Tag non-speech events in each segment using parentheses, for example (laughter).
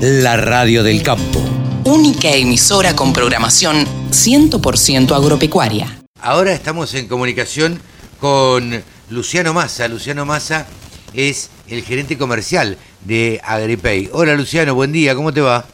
la radio del campo. Única emisora con programación 100% agropecuaria. Ahora estamos en comunicación con Luciano Massa. Luciano Massa es el gerente comercial de Agripay. Hola Luciano, buen día, ¿cómo te va?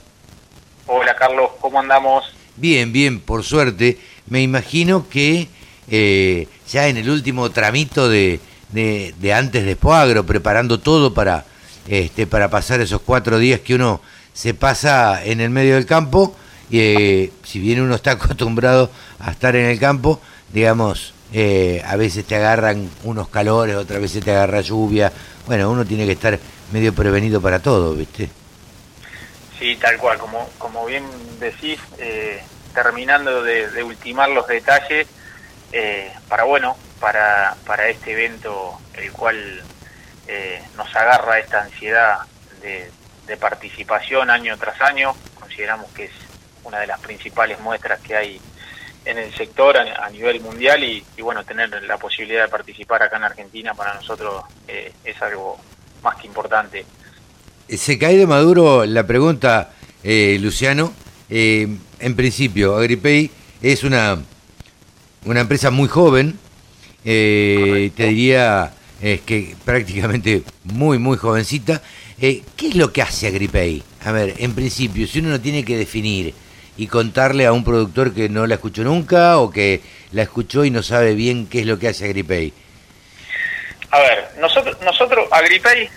Hola Carlos, ¿cómo andamos? Bien, bien, por suerte. Me imagino que eh, ya en el último tramito de, de, antes de Spoagro, preparando todo para, este, para pasar esos cuatro días que uno se pasa en el medio del campo. Y, eh, si bien uno está (laughs) acostumbrado a estar en el campo, digamos, eh, a veces te agarran unos calores, otras veces te agarra lluvia. Bueno, uno tiene que estar medio prevenido para todo, ¿viste? Sí, tal cual, como, como bien decís, eh, terminando de, ultimar los detalles eh, para, bueno, para, para este evento, el cual eh, nos agarra esta ansiedad de, participación año tras año, consideramos que es una de las principales muestras que hay en el sector a, nivel mundial y, bueno, tener la posibilidad de participar acá en Argentina para nosotros es algo más que importante. Se cae de maduro la pregunta, eh, Luciano. Eh, en principio, Agripay es una, una empresa muy joven, eh, te diría es que prácticamente muy, muy jovencita. ¿Qué es lo que hace Agripay? A ver, en principio, si uno no tiene que definir y contarle a un productor que no la escuchó nunca o que la escuchó y no sabe bien qué es lo que hace Agripay. A ver, nosotros, nosotros Agripay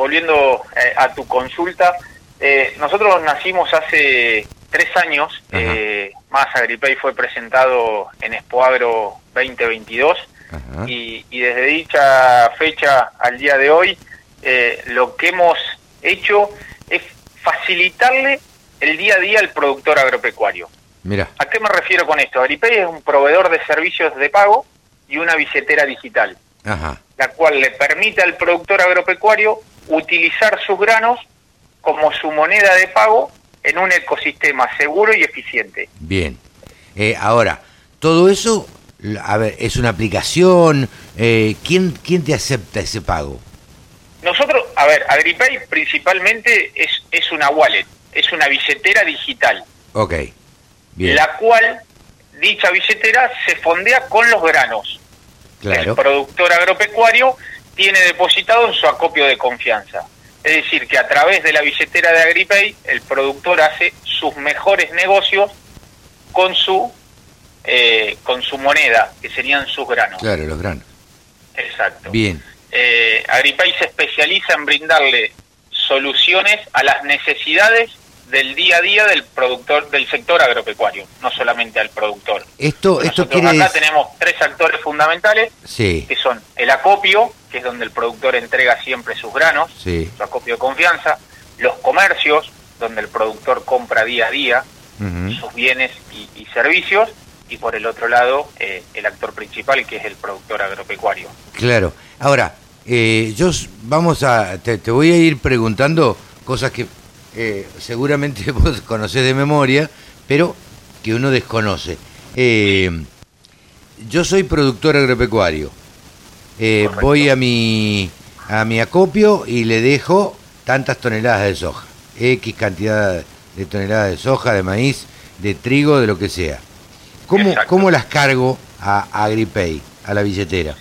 volviendo eh, a tu consulta, eh, nosotros nacimos hace tres años, eh, más Agripay fue presentado en Expoagro 2022 y, y, desde dicha fecha al día de hoy lo que hemos hecho es facilitarle el día a día al productor agropecuario. Mira. ¿A qué me refiero con esto? Agripay es un proveedor de servicios de pago y una billetera digital, la cual le permite al productor agropecuario utilizar sus granos como su moneda de pago en un ecosistema seguro y eficiente. Bien. Eh, ahora, todo eso, a ver, es una aplicación. Eh, ¿quién, ¿Quién te acepta ese pago? Nosotros, a ver, AgriPay principalmente es, es una wallet, es una billetera digital. Ok. Bien. La cual, dicha billetera, se fondea con los granos. Claro. El productor agropecuario tiene depositado en su acopio de confianza. Es decir, que a través de la billetera de AgriPay el productor hace sus mejores negocios con su eh, con su moneda, que serían sus granos. Claro, los granos. Exacto. Bien. Eh, AgriPay se especializa en brindarle soluciones a las necesidades del día a día del productor del sector agropecuario, no solamente al productor. Esto, esto quiere acá tenemos tres actores fundamentales, que son el acopio, que es donde el productor entrega siempre sus granos, su acopio de confianza, los comercios, donde el productor compra día a día sus bienes y, servicios, y por el otro lado eh, el actor principal, que es el productor agropecuario. Claro. Ahora, eh, yo vamos a, te voy a ir preguntando cosas que eh, seguramente (laughs) vos conocés de memoria, pero que uno desconoce. Yo soy productor agropecuario. Voy a mi, a mi acopio y le dejo tantas toneladas de soja. X cantidad de toneladas de soja, de maíz, de trigo, de lo que sea. ¿Cómo, ¿cómo las cargo a, a Agripay, a la billetera?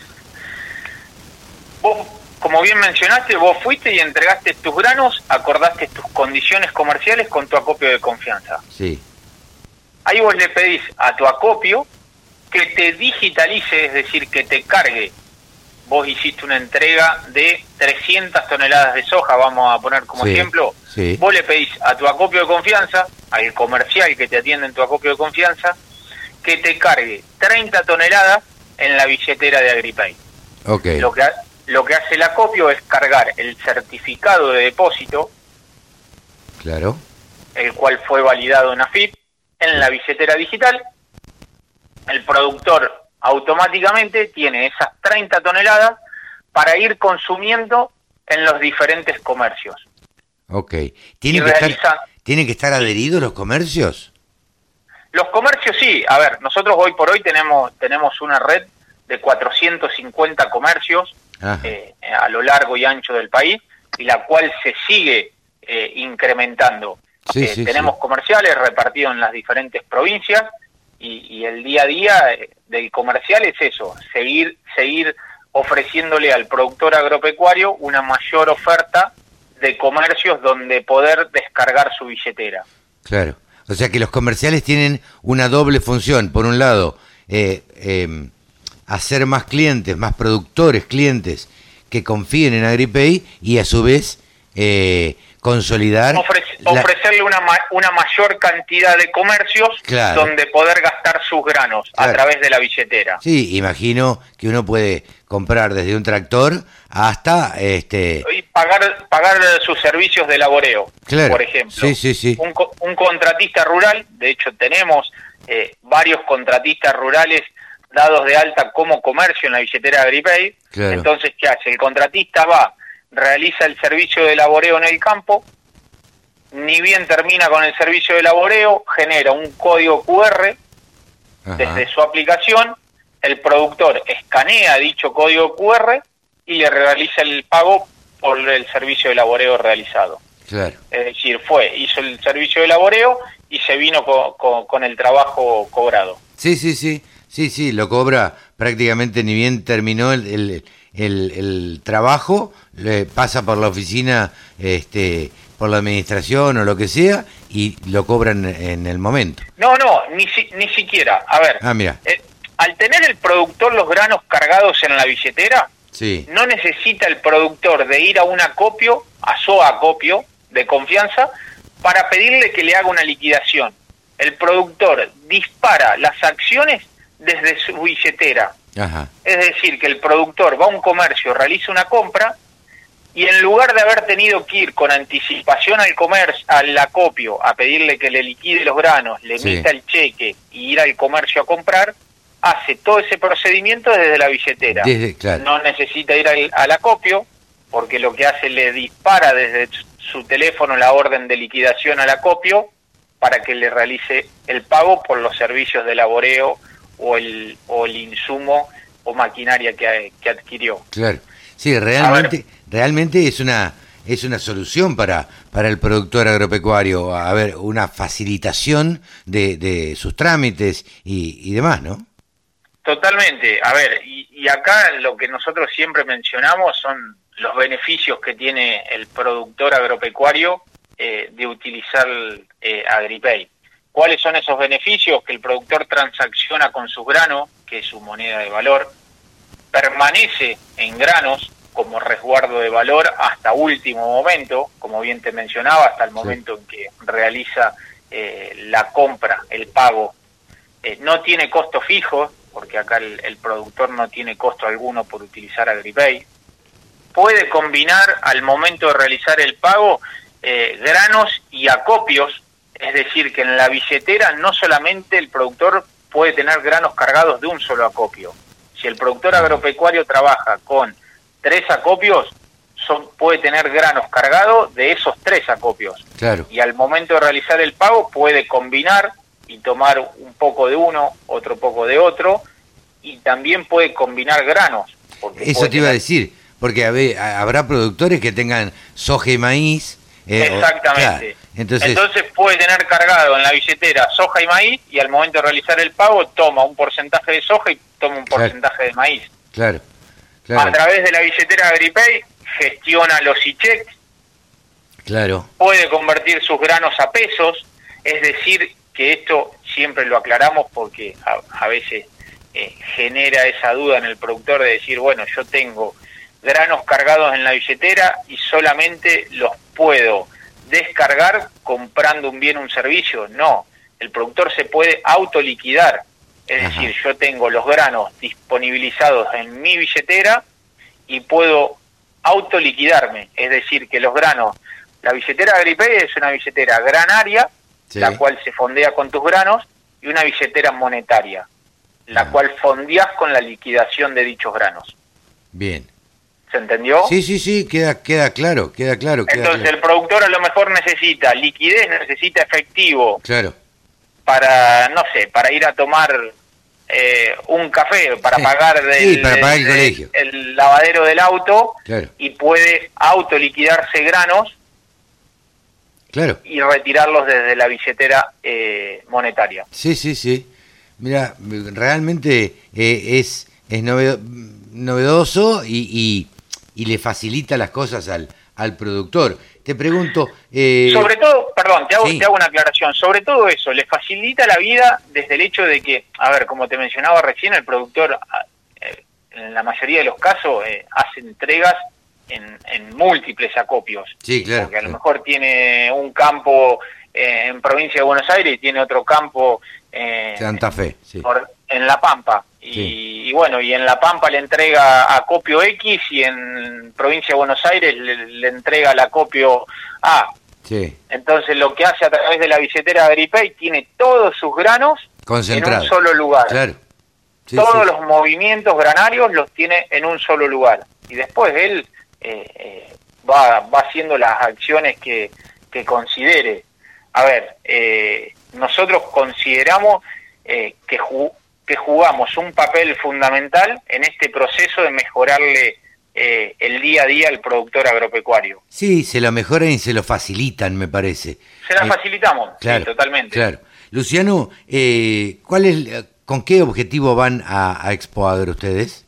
como bien mencionaste, vos fuiste y entregaste tus granos, acordaste tus condiciones comerciales con tu acopio de confianza. Sí. Ahí vos le pedís a tu acopio que te digitalice, es decir, que te cargue. Vos hiciste una entrega de 300 toneladas de soja, vamos a poner como ejemplo. Sí. Vos le pedís a tu acopio de confianza, al comercial que te atiende en tu acopio de confianza, que te cargue 30 toneladas en la billetera de Agripay. Okay. Lo que, lo que hace el acopio es cargar el certificado de depósito, claro, el cual fue validado en AFIP, en la billetera digital. El productor automáticamente tiene esas 30 toneladas para ir consumiendo en los diferentes comercios. Ok. ¿Tienen, que, estar, ¿tienen que estar adheridos los comercios? Los comercios sí. A ver, nosotros hoy por hoy tenemos, tenemos una red de 450 comercios eh, a lo largo y ancho del país y la cual se sigue eh, incrementando. Sí, Eh, sí, tenemos sí. comerciales repartidos en las diferentes provincias y, y el día a día eh, del comercial es eso, seguir, seguir ofreciéndole al productor agropecuario una mayor oferta de comercios donde poder descargar su billetera. Claro. O sea que los comerciales tienen una doble función. Por un lado, eh, eh, hacer más clientes, más productores, clientes que confíen en AgriPay y a su vez eh, consolidar... Ofrece- la- ofrecerle una, ma- una mayor cantidad de comercios Claro. donde poder gastar sus granos Claro. a través de la billetera. Sí, imagino que uno puede comprar desde un tractor hasta este Y pagar, pagar sus servicios de laboreo, Claro. por ejemplo. Sí, sí, sí. Un, co- un contratista rural, de hecho tenemos eh, varios contratistas rurales dados de alta como comercio en la billetera Agripay. Claro. Entonces, ¿qué hace? El contratista va, realiza el servicio de laboreo en el campo, ni bien termina con el servicio de laboreo, genera un código QR Ajá. desde su aplicación, el productor escanea dicho código QR y le realiza el pago por el servicio de laboreo realizado. Claro. Es decir, fue, hizo el servicio de laboreo y se vino co- co- con el trabajo cobrado. Sí, sí, sí. Sí, sí, lo cobra prácticamente ni bien terminó el, el, el- el trabajo, le pasa por la oficina, este, por la administración o lo que sea, y lo cobran en el momento. No, no, ni, si- ni siquiera. A ver, Ah, mira. eh, al tener el productor los granos cargados en la billetera, Sí, no necesita el productor de ir a un acopio, a su acopio de confianza, para pedirle que le haga una liquidación. El productor dispara las acciones desde su billetera. ajá. Es decir, que el productor va a un comercio, realiza una compra y en lugar de haber tenido que ir con anticipación al comercio, al acopio, a pedirle que le liquide los granos, le Sí. emita el cheque y ir al comercio a comprar, hace todo ese procedimiento desde la billetera. Desde, claro. No necesita ir al, al acopio porque lo que hace le dispara desde su teléfono la orden de liquidación al acopio para que le realice el pago por los servicios de laboreo o el, o el insumo o maquinaria que, que adquirió. Claro. Sí, realmente, realmente es una es una solución para, para el productor agropecuario, a ver, una facilitación de, de sus trámites y, y demás, ¿no? Totalmente. A ver, y, y acá lo que nosotros siempre mencionamos son los beneficios que tiene el productor agropecuario eh, de utilizar eh, AgriPay. ¿Cuáles son esos beneficios? Que el productor transacciona con sus granos, que es su moneda de valor, permanece en granos como resguardo de valor hasta último momento, como bien te mencionaba, hasta el momento en que realiza eh, la compra, el pago. Eh, no tiene costo fijo, porque acá el, el productor no tiene costo alguno por utilizar AgriPay. Puede combinar al momento de realizar el pago eh, granos y acopios, es decir, que en la billetera no solamente el productor puede tener granos cargados de un solo acopio. Si el productor agropecuario trabaja con tres acopios, son, puede tener granos cargados de esos tres acopios. Claro. Y al momento de realizar el pago puede combinar y tomar un poco de uno, otro poco de otro, y también puede combinar granos. Eso te iba a decir, porque habe- habrá productores que tengan soja y maíz. eh, o- Exactamente. claro, Entonces, Entonces puede tener cargado en la billetera soja y maíz y al momento de realizar el pago toma un porcentaje de soja y toma un Claro. porcentaje de maíz. claro, A través de la billetera AgriPay gestiona los e-checks, claro, puede convertir sus granos a pesos, es decir, que esto siempre lo aclaramos porque a, a veces eh, genera esa duda en el productor de decir, bueno, yo tengo granos cargados en la billetera y solamente los puedo descargar comprando un bien o un servicio. No, el productor se puede autoliquidar, es Ajá. decir, yo tengo los granos disponibilizados en mi billetera y puedo autoliquidarme, es decir, que los granos, la billetera Agripay es una billetera granaria, Sí. la cual se fondea con tus granos, y una billetera monetaria, la Ah. cual fondeas con la liquidación de dichos granos. bien. ¿Se entendió? Sí, sí, sí, queda, queda claro, queda claro, queda Entonces claro. el productor a lo mejor necesita liquidez, necesita efectivo Claro, para, no sé, para ir a tomar eh, un café, para pagar del, Sí, para pagar el colegio. el lavadero del auto claro. y puede autoliquidarse granos Claro. y retirarlos desde la billetera eh, monetaria. Sí, sí, sí. Mira, realmente eh, es, es novedo- novedoso y, y- y le facilita las cosas al, al productor. Te pregunto... eh, Sobre todo, perdón, te hago, sí. te hago una aclaración. Sobre todo eso, le facilita la vida desde el hecho de que, a ver, como te mencionaba recién, el productor, eh, en la mayoría de los casos, eh, hace entregas en, en múltiples acopios. Sí, claro, Porque a lo mejor tiene un campo eh, en provincia de Buenos Aires y tiene otro campo eh, Santa Fe, sí. por- en La Pampa. Y, Sí. y bueno, y en La Pampa le entrega acopio X y en provincia de Buenos Aires le, le entrega el acopio A. Sí, Entonces lo que hace a través de la billetera Agripay tiene todos sus granos concentrado. en un solo lugar. Claro. Sí, todos los movimientos granarios los tiene en un solo lugar. Y después él eh, eh, va, va haciendo las acciones que, que considere. A ver, eh, nosotros consideramos eh, que, ju- que jugamos un papel fundamental en este proceso de mejorarle eh, el día a día al productor agropecuario. Sí, se lo mejoran y se lo facilitan, me parece. Se la Eh, facilitamos, sí, Claro, totalmente. Claro. Luciano, eh, ¿cuál es, ¿con qué objetivo van a, a Expo Agro ustedes?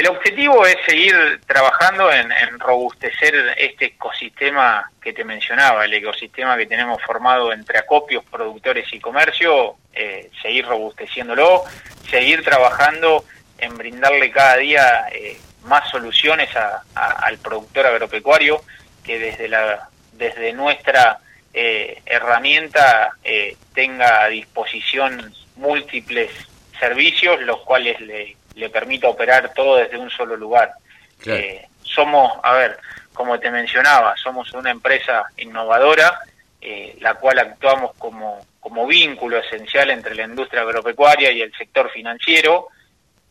El objetivo es seguir trabajando en, robustecer este ecosistema que te mencionaba, el ecosistema que tenemos formado entre acopios, productores y comercio, eh, seguir robusteciéndolo, seguir trabajando en brindarle cada día eh, más soluciones a- al productor agropecuario que desde la desde nuestra eh, herramienta eh, tenga a disposición múltiples servicios, los cuales le, le permita operar todo desde un solo lugar. Claro. Eh, somos, a ver, como te mencionaba, somos una empresa innovadora, eh, la cual actuamos como, como vínculo esencial entre la industria agropecuaria y el sector financiero.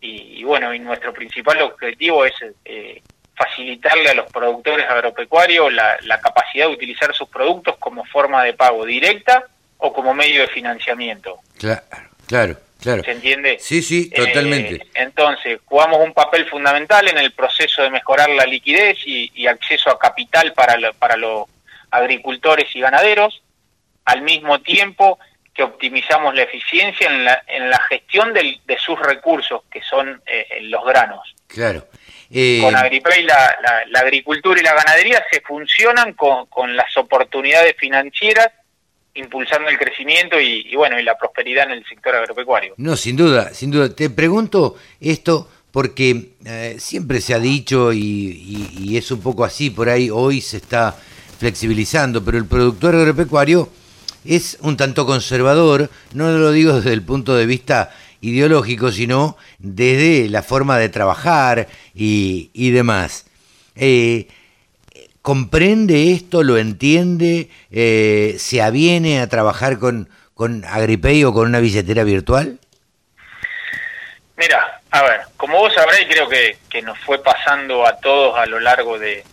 Y, y bueno, y nuestro principal objetivo es eh, facilitarle a los productores agropecuarios la, la capacidad de utilizar sus productos como forma de pago directa o como medio de financiamiento. Claro, claro, claro. ¿Se entiende? Sí, sí, totalmente. Eh, entonces, jugamos un papel fundamental en el proceso de mejorar la liquidez y, y acceso a capital para, lo- para los agricultores y ganaderos, al mismo tiempo que optimizamos la eficiencia en la, en la gestión del- de sus recursos, que son eh, los granos. Claro. Eh, Con Agripay la, la- la agricultura y la ganadería se funcionan con, con las oportunidades financieras, impulsando el crecimiento y, bueno y la prosperidad en el sector agropecuario. No, sin duda, sin duda. Te pregunto esto porque eh, siempre se ha dicho y, es un poco así, por ahí hoy se está flexibilizando, pero el productor agropecuario es un tanto conservador, no lo digo desde el punto de vista ideológico, sino desde la forma de trabajar y, y demás. Eh, ¿Comprende esto? ¿Lo entiende? Eh, ¿Se aviene a trabajar con, con Agripay o con una billetera virtual? Mira, a ver, como vos sabrás, creo que, que nos fue pasando a todos a lo largo de,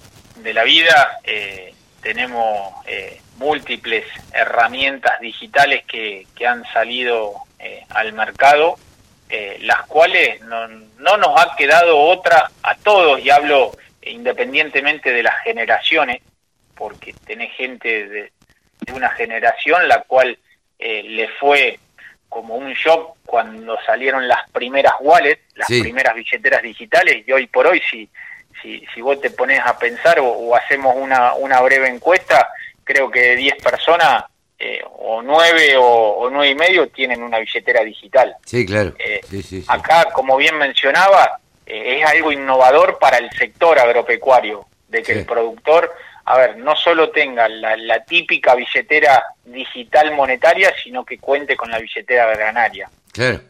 de la vida, eh, tenemos eh, múltiples herramientas digitales que, que han salido eh, al mercado, eh, las cuales no, no nos ha quedado otra a todos, y hablo independientemente de las generaciones, porque tenés gente de, de una generación la cual eh, le fue como un shock cuando salieron las primeras wallets, las Sí. primeras billeteras digitales, y hoy por hoy si, si, si vos te pones a pensar o, o hacemos una, una breve encuesta, creo que de 10 personas, eh, o 9 o, o 9 y medio tienen una billetera digital. Sí, claro. Eh, Sí, sí, sí. Acá, como bien mencionaba, eh, es algo innovador para el sector agropecuario, de que Sí. el productor, a ver, no solo tenga la, la típica billetera digital monetaria, sino que cuente con la billetera granaria. Claro.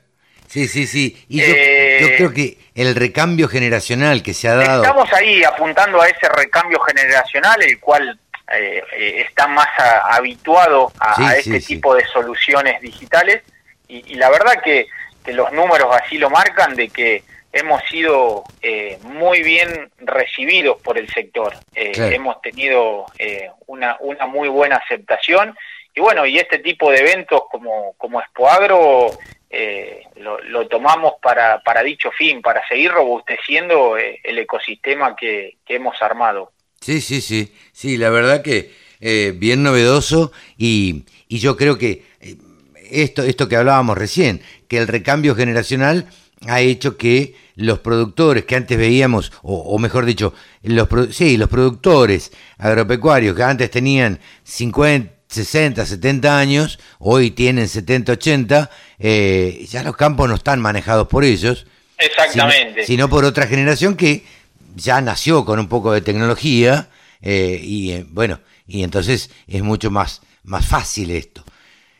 Sí, sí, sí. Y yo, Eh, yo creo que el recambio generacional que se ha dado. Estamos ahí apuntando a ese recambio generacional, el cual eh, eh, está más a- habituado a, Sí, a sí, este sí. tipo de soluciones digitales y, y la verdad que, que los números así lo marcan de que hemos sido eh, muy bien recibidos por el sector. Eh, Claro. Hemos tenido eh, una, una muy buena aceptación y bueno, y este tipo de eventos como, como Expo Agro eh, lo, lo tomamos para, para dicho fin, para seguir robusteciendo el ecosistema que, que hemos armado. Sí, sí, sí. Sí, la verdad que bien novedoso y, y yo creo que esto, esto que hablábamos recién, que el recambio generacional ha hecho que los productores que antes veíamos, o, mejor dicho, los, sí, los productores agropecuarios que antes tenían 50, 60, 70 años, hoy tienen 70, 80, eh, ya los campos no están manejados por ellos. Exactamente. Sino, por otra generación que ya nació con un poco de tecnología eh, y eh, bueno, y entonces es mucho más, más fácil esto.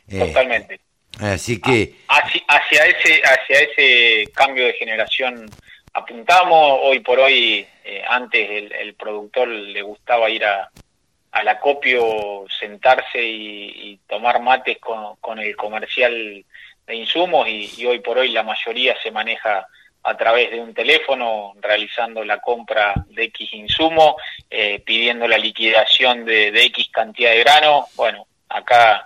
Totalmente. Así que... Hacia, ese, hacia ese cambio de generación apuntamos. Hoy por hoy, eh, antes el, productor le gustaba ir a, al acopio, sentarse y, tomar mates con, el comercial de insumos y, hoy por hoy la mayoría se maneja a través de un teléfono, realizando la compra de X insumo, eh, pidiendo la liquidación de X cantidad de grano. Bueno, acá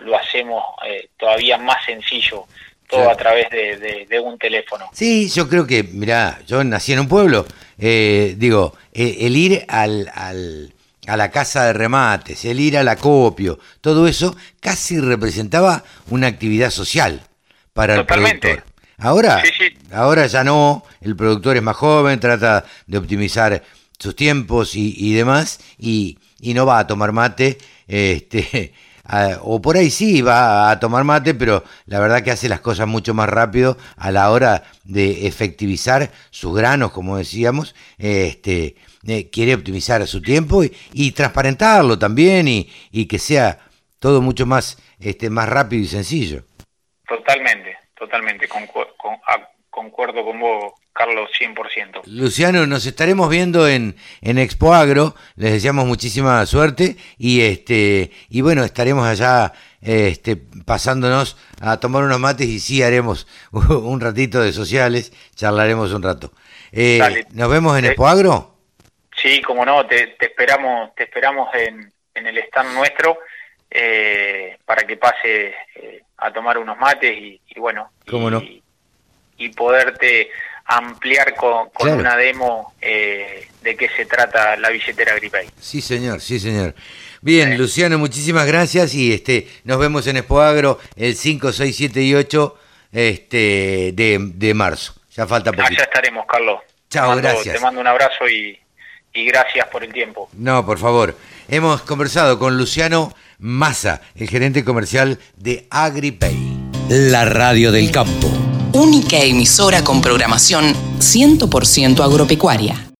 lo, hacemos eh, todavía más sencillo, todo a través de, un teléfono. Sí, yo creo que, mira, yo nací en un pueblo, eh, digo, eh, el ir al, al, a la casa de remates, el ir al acopio, todo eso casi representaba una actividad social para el productor. Ahora, ahora ya no, el productor es más joven, trata de optimizar sus tiempos y, y demás, y, y no va a tomar mate (laughs) este, o por ahí sí va a tomar mate, pero la verdad que hace las cosas mucho más rápido a la hora de efectivizar sus granos, como decíamos, este, eh, quiere optimizar su tiempo y, transparentarlo también y, que sea todo mucho más, este, más rápido y sencillo. Totalmente, totalmente, concuerdo con vos, Carlos, 100%. Luciano, nos estaremos viendo en, en Expo Agro, les deseamos muchísima suerte y este y bueno, estaremos allá este, pasándonos a tomar unos mates y sí haremos (laughs) un ratito de sociales, charlaremos un rato. Eh, ¿Nos vemos en Expo Agro? Sí, como no, te, esperamos te esperamos en, en el stand nuestro eh, para que pase eh, a tomar unos mates y, bueno, ¿Cómo no? y poderte ampliar con, una demo eh, de qué se trata la billetera Agripay. Sí, señor, sí, señor. Bien, Luciano, muchísimas gracias y este nos vemos en Expoagro el 5, 6, 7 y 8 este, de, marzo. Ya falta poquito. Allá estaremos, Carlos. Chao, gracias. Te mando un abrazo y, y gracias por el tiempo. No, por favor. Hemos conversado con Luciano Massa, el gerente comercial de Agripay. La radio del campo única emisora con programación 100% agropecuaria.